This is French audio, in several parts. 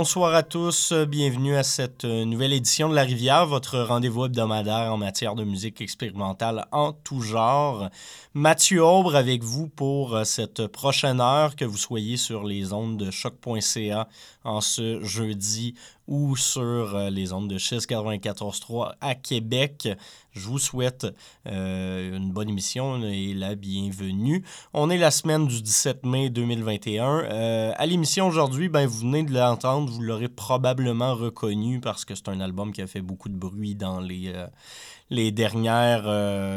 Bonsoir à tous, bienvenue à cette nouvelle édition de La Rivière, votre rendez-vous hebdomadaire en matière de musique expérimentale en tout genre. Mathieu Aubre avec vous pour cette prochaine heure, que vous soyez sur les ondes de choc.ca en ce jeudi ou sur euh, les ondes de 694.3 à Québec. Je vous souhaite euh, une bonne émission et la bienvenue. On est la semaine du 17 mai 2021. Euh, à l'émission aujourd'hui, ben, vous venez de l'entendre, vous l'aurez probablement reconnu parce que c'est un album qui a fait beaucoup de bruit dans les les dernières,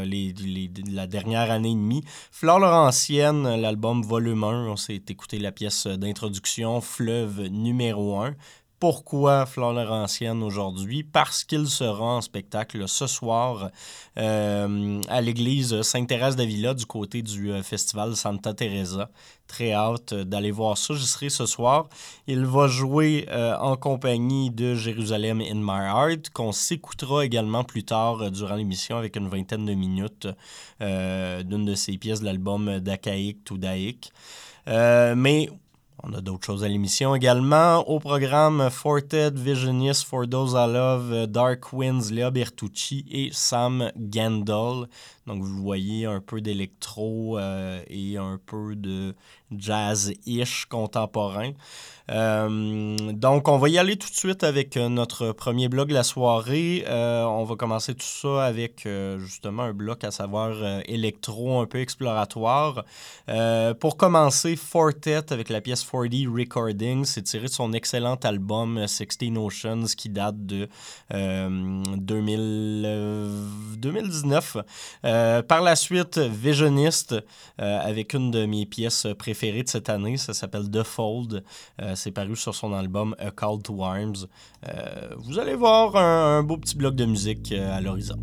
les, la dernière année et demie. Fleur Laurentienne, l'album volume 1, on s'est écouté la pièce d'introduction, Fleuve numéro 1. Pourquoi Flore Laurentienne aujourd'hui? Parce qu'il sera en spectacle ce soir euh, à l'église Sainte-Thérèse d'Avila du côté du euh, festival Santa Teresa. Très hâte d'aller voir ça. J'y serai ce soir. Il va jouer euh, en compagnie de Jérusalem in My Heart, qu'on s'écoutera également plus tard durant l'émission avec une vingtaine de minutes d'une de ses pièces de l'album D'Achaïque to Daïque. mais on a d'autres choses à l'émission également. Au programme Fortet, Visionist, For Those I Love, Dark Winds, Léa Bertucci et Sam Gendel. Donc vous voyez un peu d'électro euh, et un peu de jazz-ish contemporain. Euh, donc, on va y aller tout de suite avec euh, notre premier blog de la soirée. On va commencer tout ça avec justement un bloc à savoir électro un peu exploratoire. pour commencer, Fortet avec la pièce 4D Recording. C'est tiré de son excellent album 16 Oceans qui date de 2019. Par la suite, Visionist avec une de mes pièces préférées de cette année. Ça s'appelle The Fold. Euh, c'est paru sur son album A Call to Arms. Euh, vous allez voir un, beau petit bloc de musique euh, à l'horizon.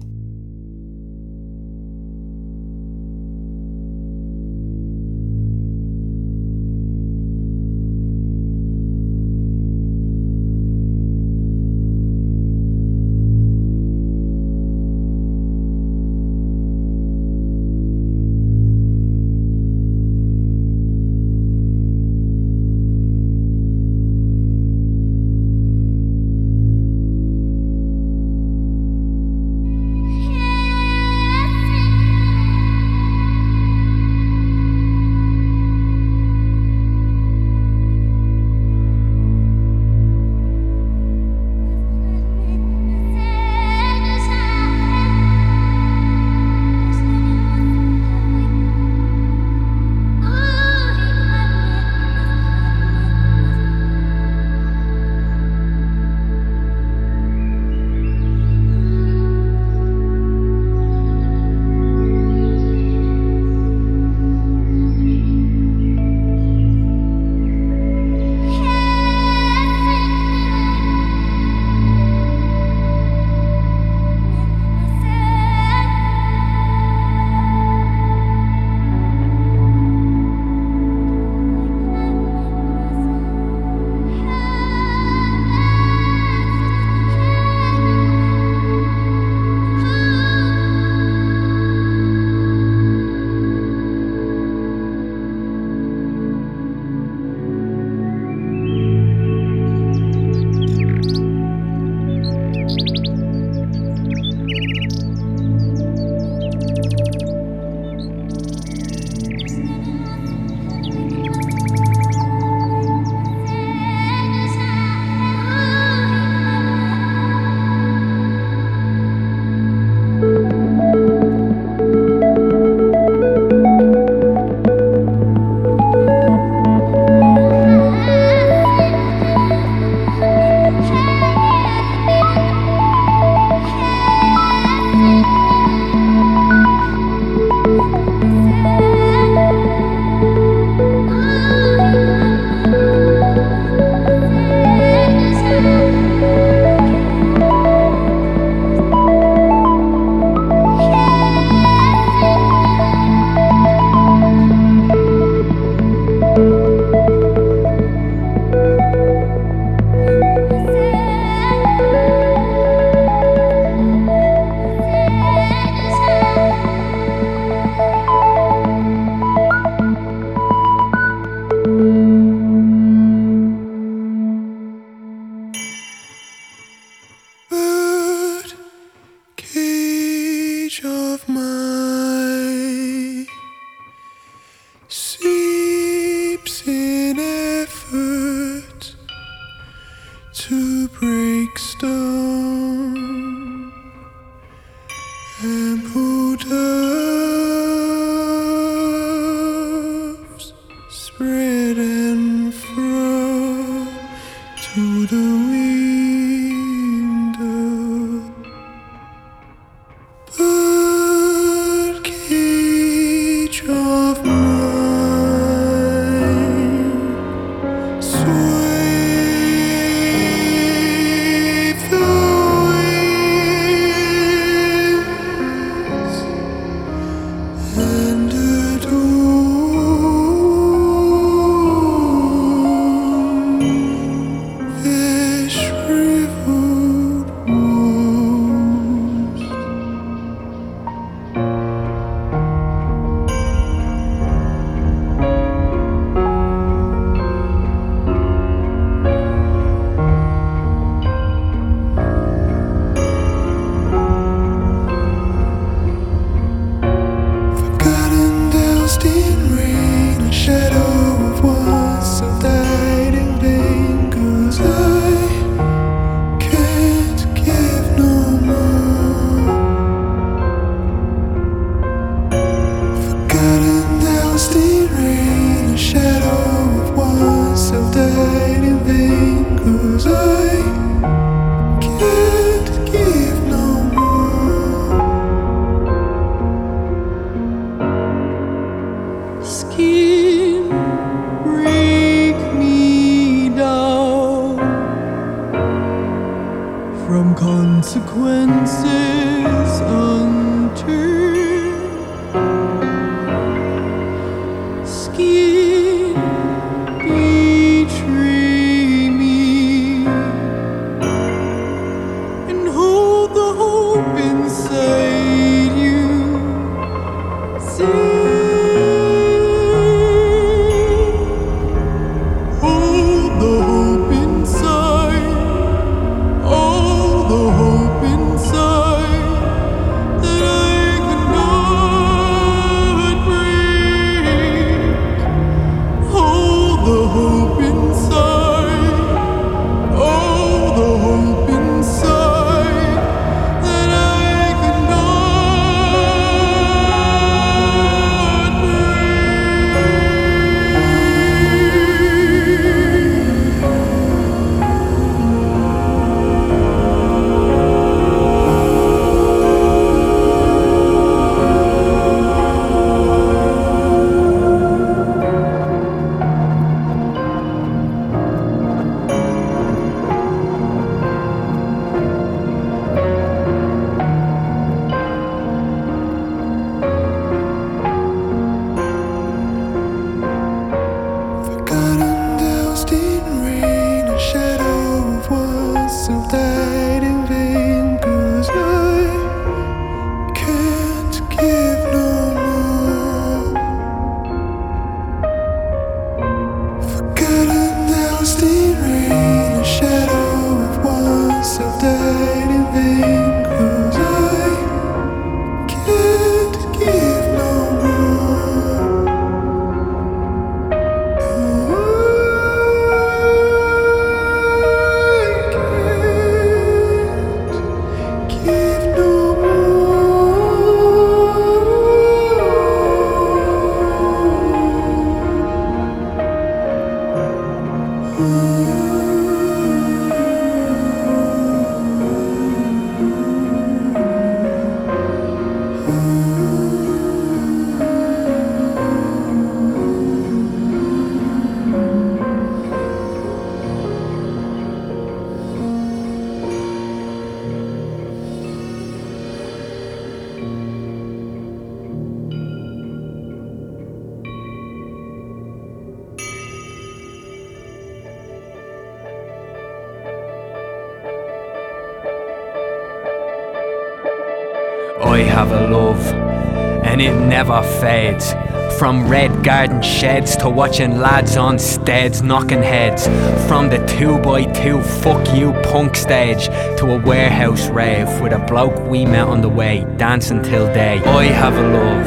Never fades. From red garden sheds to watching lads on steads knocking heads. From the 2x2 fuck you punk stage to a warehouse rave with a bloke we met on the way dancing till day. I have a love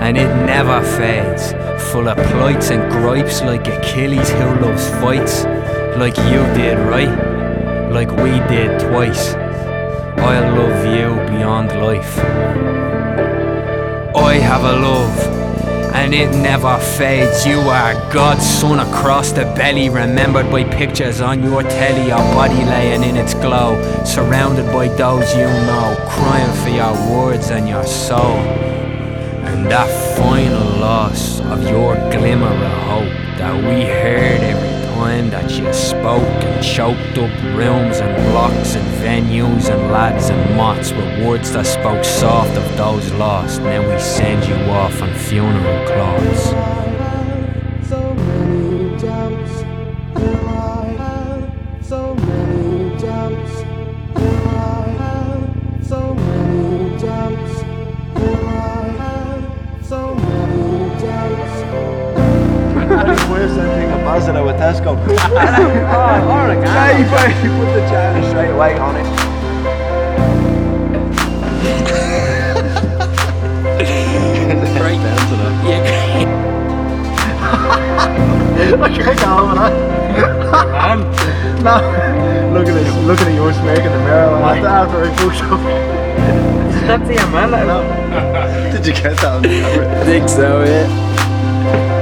and it never fades. Full of plights and gripes like Achilles who loves fights. Like you did, right? Like we did twice. I'll love you beyond life. I have a love and it never fades. You are God's son across the belly, remembered by pictures on your telly, your body laying in its glow, surrounded by those you know, crying for your words and your soul. And that final loss of your glimmer of hope that we heard every time that you spoke and choked up rooms and blocks and venues and lads and mots with words that spoke soft of those lost. And then we send you off on funeral clothes. So many doubts, where's that thing of buzz that I Tesco? test going? oh, Lord, yeah, you put, you put the china straight away on it. Break. Yeah. I can't that. Man. No. Look at looking at your snake in the mirror like that after I fucked up. That's the man. No. Did you get that on the camera? I think so, yeah.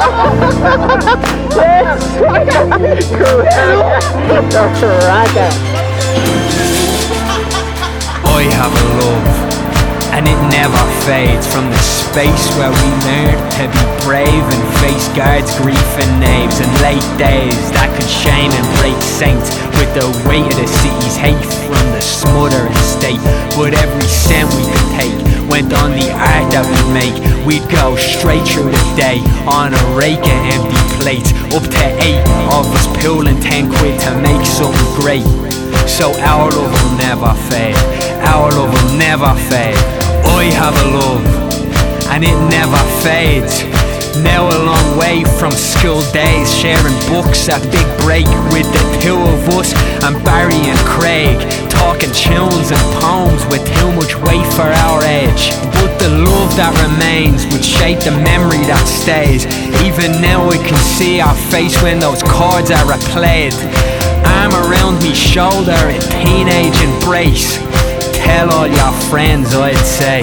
I have a love, and it never fades from the space where we learned to be brave and face guards, grief and knaves, and late days that could shame and break saints with the weight of the city's hate from the smothering state. But every cent we could take went on the art that we make. We'd go straight through the day on a rake of empty plates, up to eight of us pulling ten quid to make something great. So our love will never fade. Our love will never fade. I have a love, and it never fades. Now a long way from school days, sharing books at Big Break with the two of us and Barry and Craig, talking tunes and poems with too much weight for our age. But the love that remains would shape the memory that stays. Even now we can see our face when those chords are replayed. Arm around me shoulder in teenage embrace. Tell all your friends, I'd say.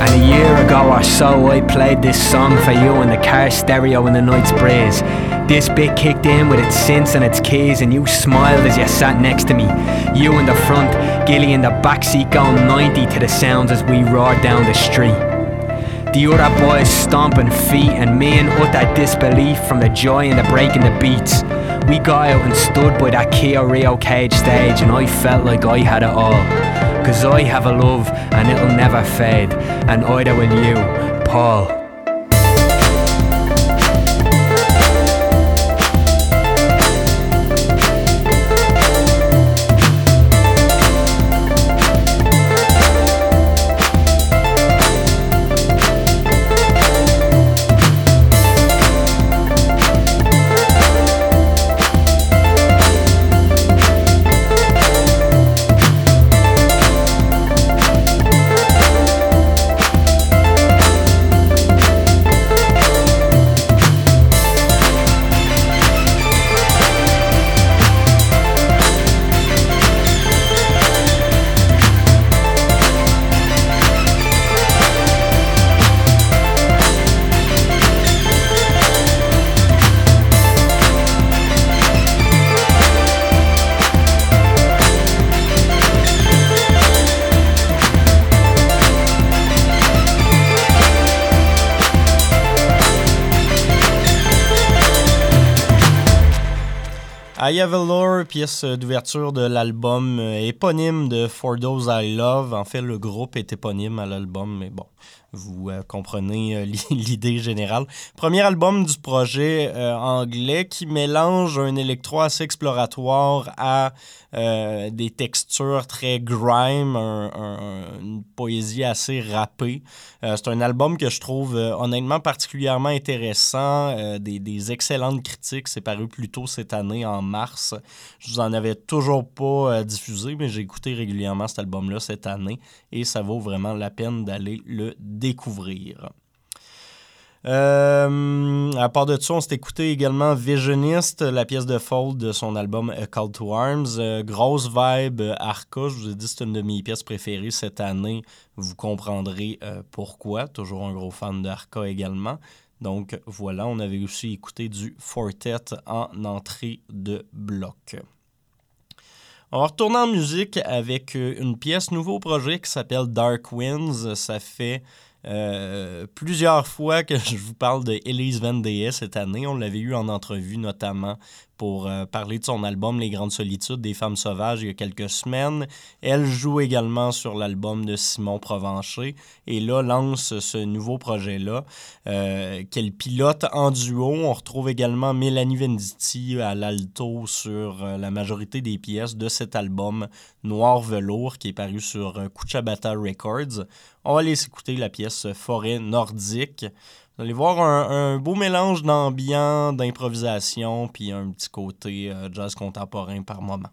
And a year ago or so, I played this song for you in the car stereo in the night's breeze. This bit kicked in with its synths and its keys, and you smiled as you sat next to me. You in the front, Gilly in the backseat going 90 to the sounds as we roared down the street. The other boys stomping feet and me in utter disbelief from the joy and the break in the beats. We got out and stood by that Kia Rio cage stage and I felt like I had it all. Cause I have a love and it'll never fade. And either will you, Paul. I Have a Lore, pièce d'ouverture de l'album euh, éponyme de For Those I Love. En fait, le groupe est éponyme à l'album, mais bon, vous euh, comprenez euh, l'idée générale. Premier album du projet euh, anglais qui mélange un électro assez exploratoire à des textures très grime, un- un- une poésie assez rappée. C'est un album que je trouve honnêtement particulièrement intéressant, des, des excellentes critiques. C'est paru plus tôt cette année, en mars. Je vous en avais toujours pas diffusé, mais j'ai écouté régulièrement cet album-là cette année et ça vaut vraiment la peine d'aller le découvrir. Euh, à part de ça, on s'est écouté également Visionist, la pièce de Fold de son album Call to Arms. Euh, grosse vibe euh, Arca, je vous ai dit c'est une de mes pièces préférées cette année. Vous comprendrez pourquoi. Toujours un gros fan d'Arca également. Donc voilà, on avait aussi écouté du Fortet en entrée de bloc. On va en musique avec euh, une pièce nouveau projet qui s'appelle Dark Winds. Ça fait euh, plusieurs fois que je vous parle de Elise Van cette année. On l'avait eu en entrevue notamment pour euh, parler de son album Les Grandes Solitudes des Femmes Sauvages il y a quelques semaines. Elle joue également sur l'album de Simon Provencher et là lance ce nouveau projet-là euh, qu'elle pilote en duo. On retrouve également Mélanie Venditti à l'alto sur euh, la majorité des pièces de cet album Noir Velours qui est paru sur Kuchabata Records. On va aller écouter la pièce Forêt nordique. Vous allez voir un, beau mélange d'ambiance, d'improvisation, puis un petit côté euh, jazz contemporain par moment.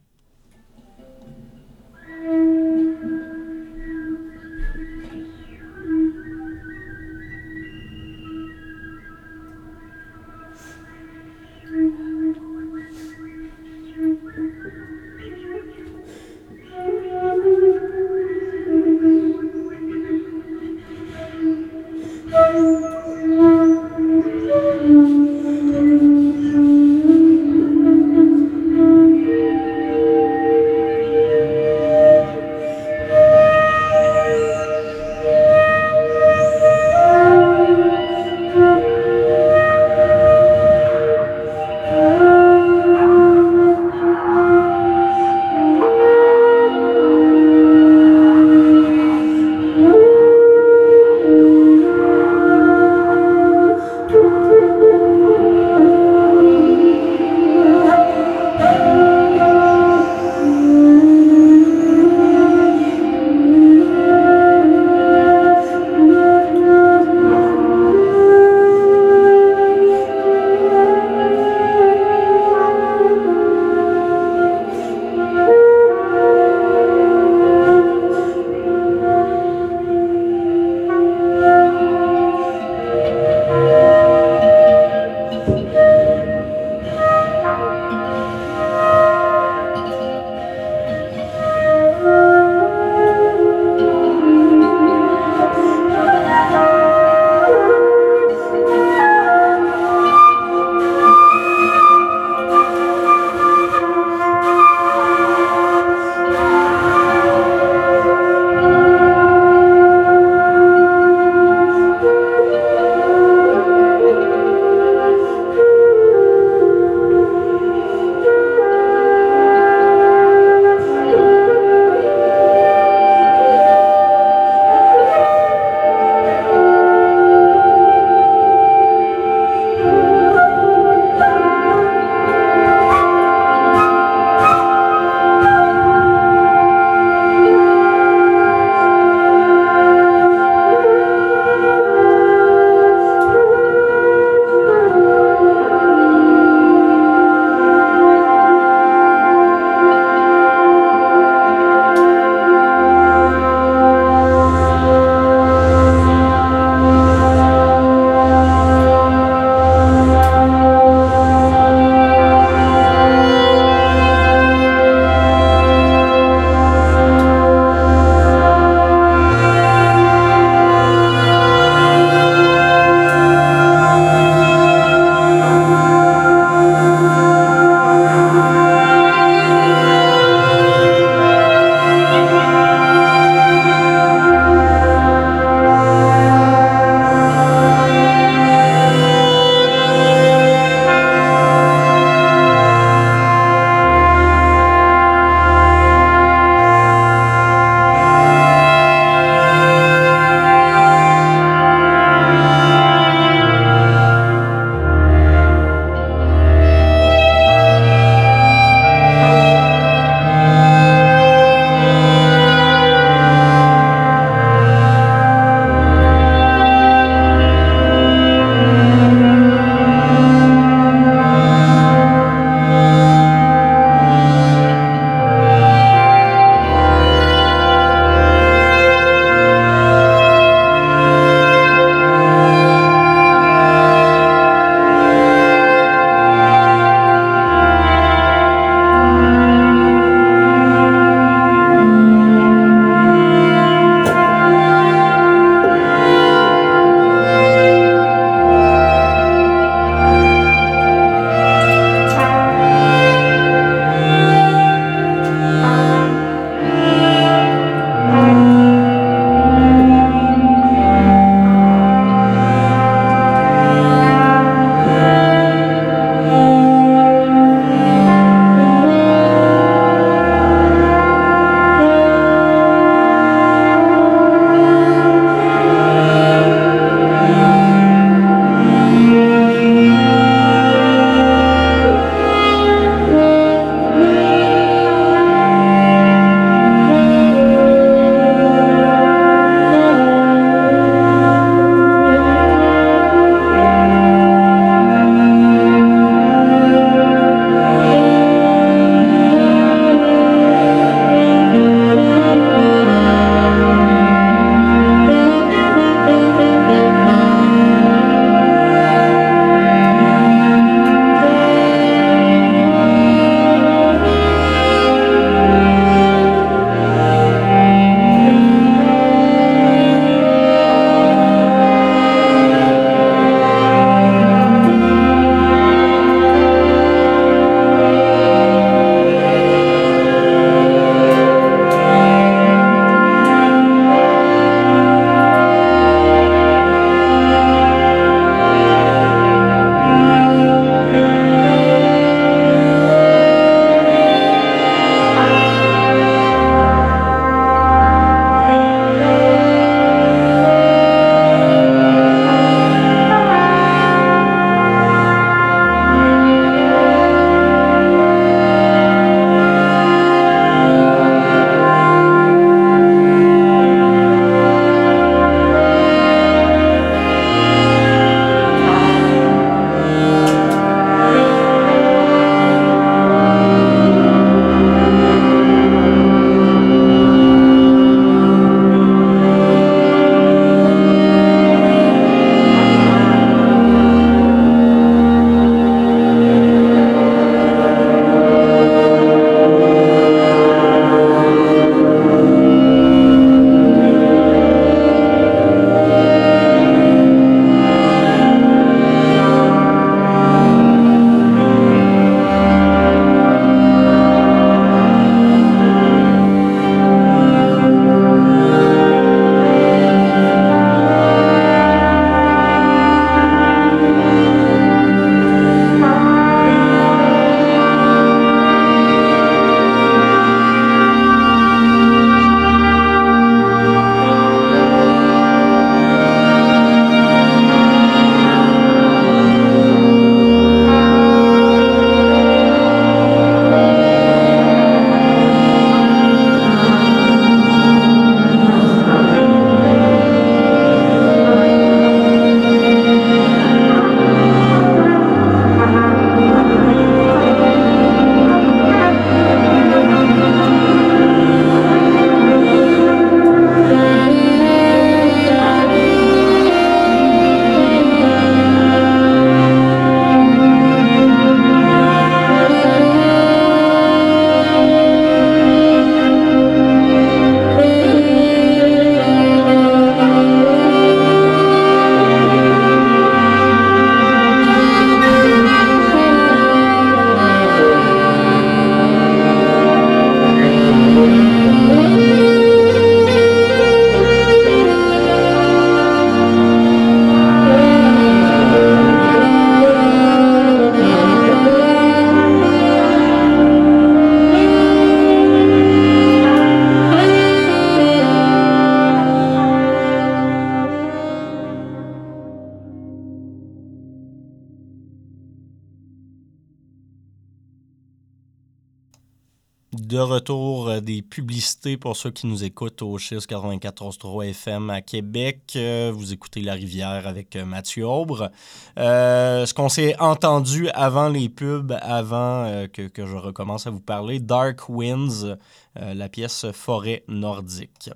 De retour euh, des publicités pour ceux qui nous écoutent au CHIS 94.3 FM à Québec. Euh, vous écoutez La Rivière avec euh, Mathieu Aubre. Ce qu'on s'est entendu avant les pubs, avant que, je recommence à vous parler, Dark Winds, la pièce Forêt nordique.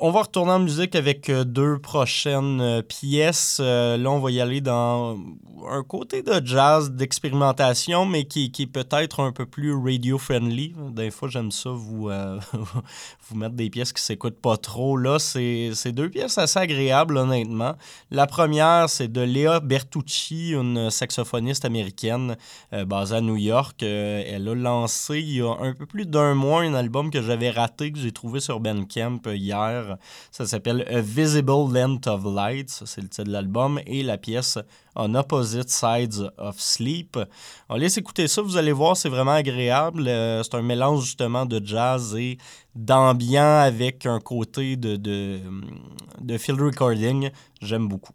On va retourner en musique avec euh, deux prochaines euh, pièces. Euh, là, on va y aller dans un côté de jazz, d'expérimentation, mais qui, qui est peut-être un peu plus radio-friendly. Des fois, j'aime ça, vous, vous mettre des pièces qui s'écoutent pas trop. Là, c'est deux pièces assez agréables, honnêtement. La première, c'est de Léa Bertucci, une saxophoniste américaine euh, basée à New York. Euh, elle a lancé il y a un peu plus d'un mois un album que j'avais raté, que j'ai trouvé sur Bandcamp euh, hier. Ça s'appelle A Visible Length of Light, c'est le titre de l'album, et la pièce On Opposite Sides of Sleep. On laisse écouter ça, vous allez voir, c'est vraiment agréable. Euh, c'est un mélange justement de jazz et d'ambiance avec un côté de, de field recording. J'aime beaucoup.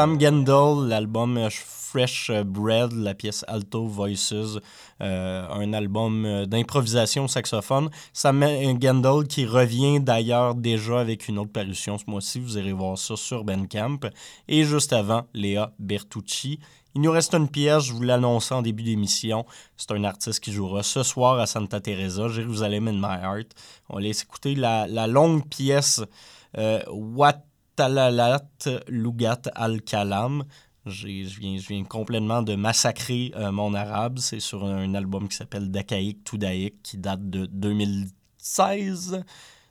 Sam Gendel, l'album euh, Fresh Bread, la pièce Alto Voices, euh, un album euh, d'improvisation saxophone. Sam Gendel qui revient d'ailleurs déjà avec une autre parution ce mois-ci, vous irez voir ça sur Bandcamp. Et juste avant, Léa Bertucci. Il nous reste une pièce, je vous l'annonçais en début d'émission. C'est un artiste qui jouera ce soir à Santa Teresa, Jérusalem in My Heart. On va laisser écouter la longue pièce What Talalat Lugat al-Kalam. Je viens, complètement de massacrer euh, mon arabe. C'est sur un, album qui s'appelle Dakaïk Toudaïk qui date de 2016.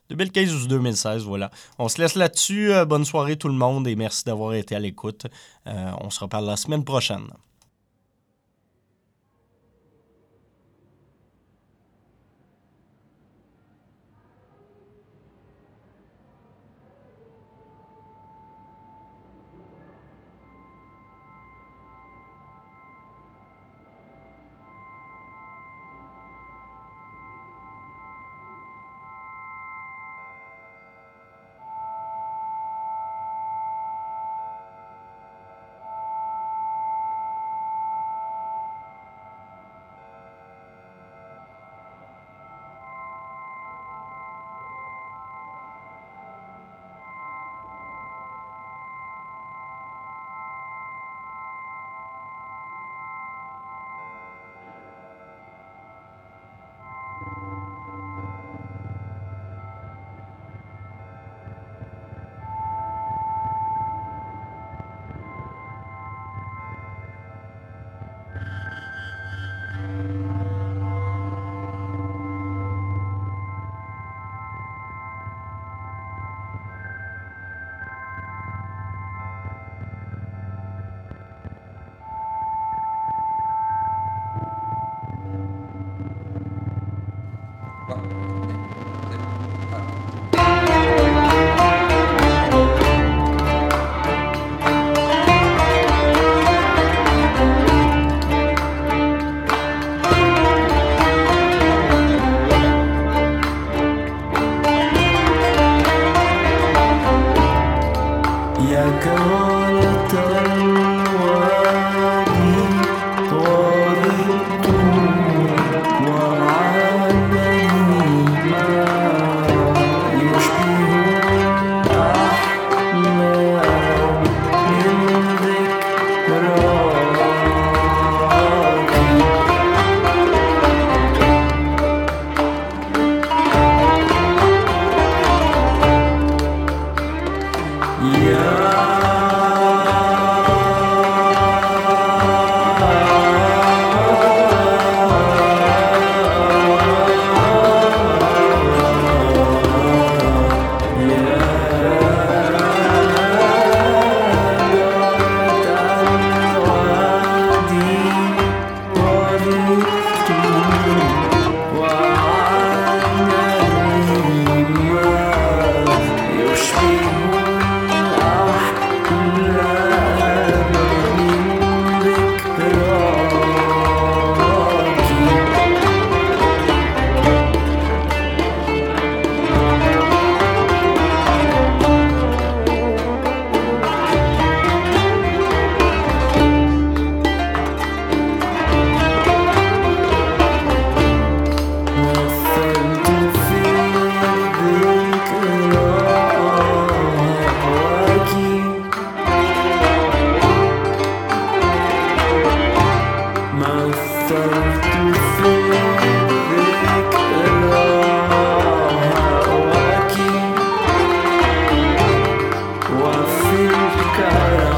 2015 ou 2016, voilà. On se laisse là-dessus. Euh, bonne soirée tout le monde et merci d'avoir été à l'écoute. Euh, on se reparle la semaine prochaine. cara.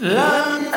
Love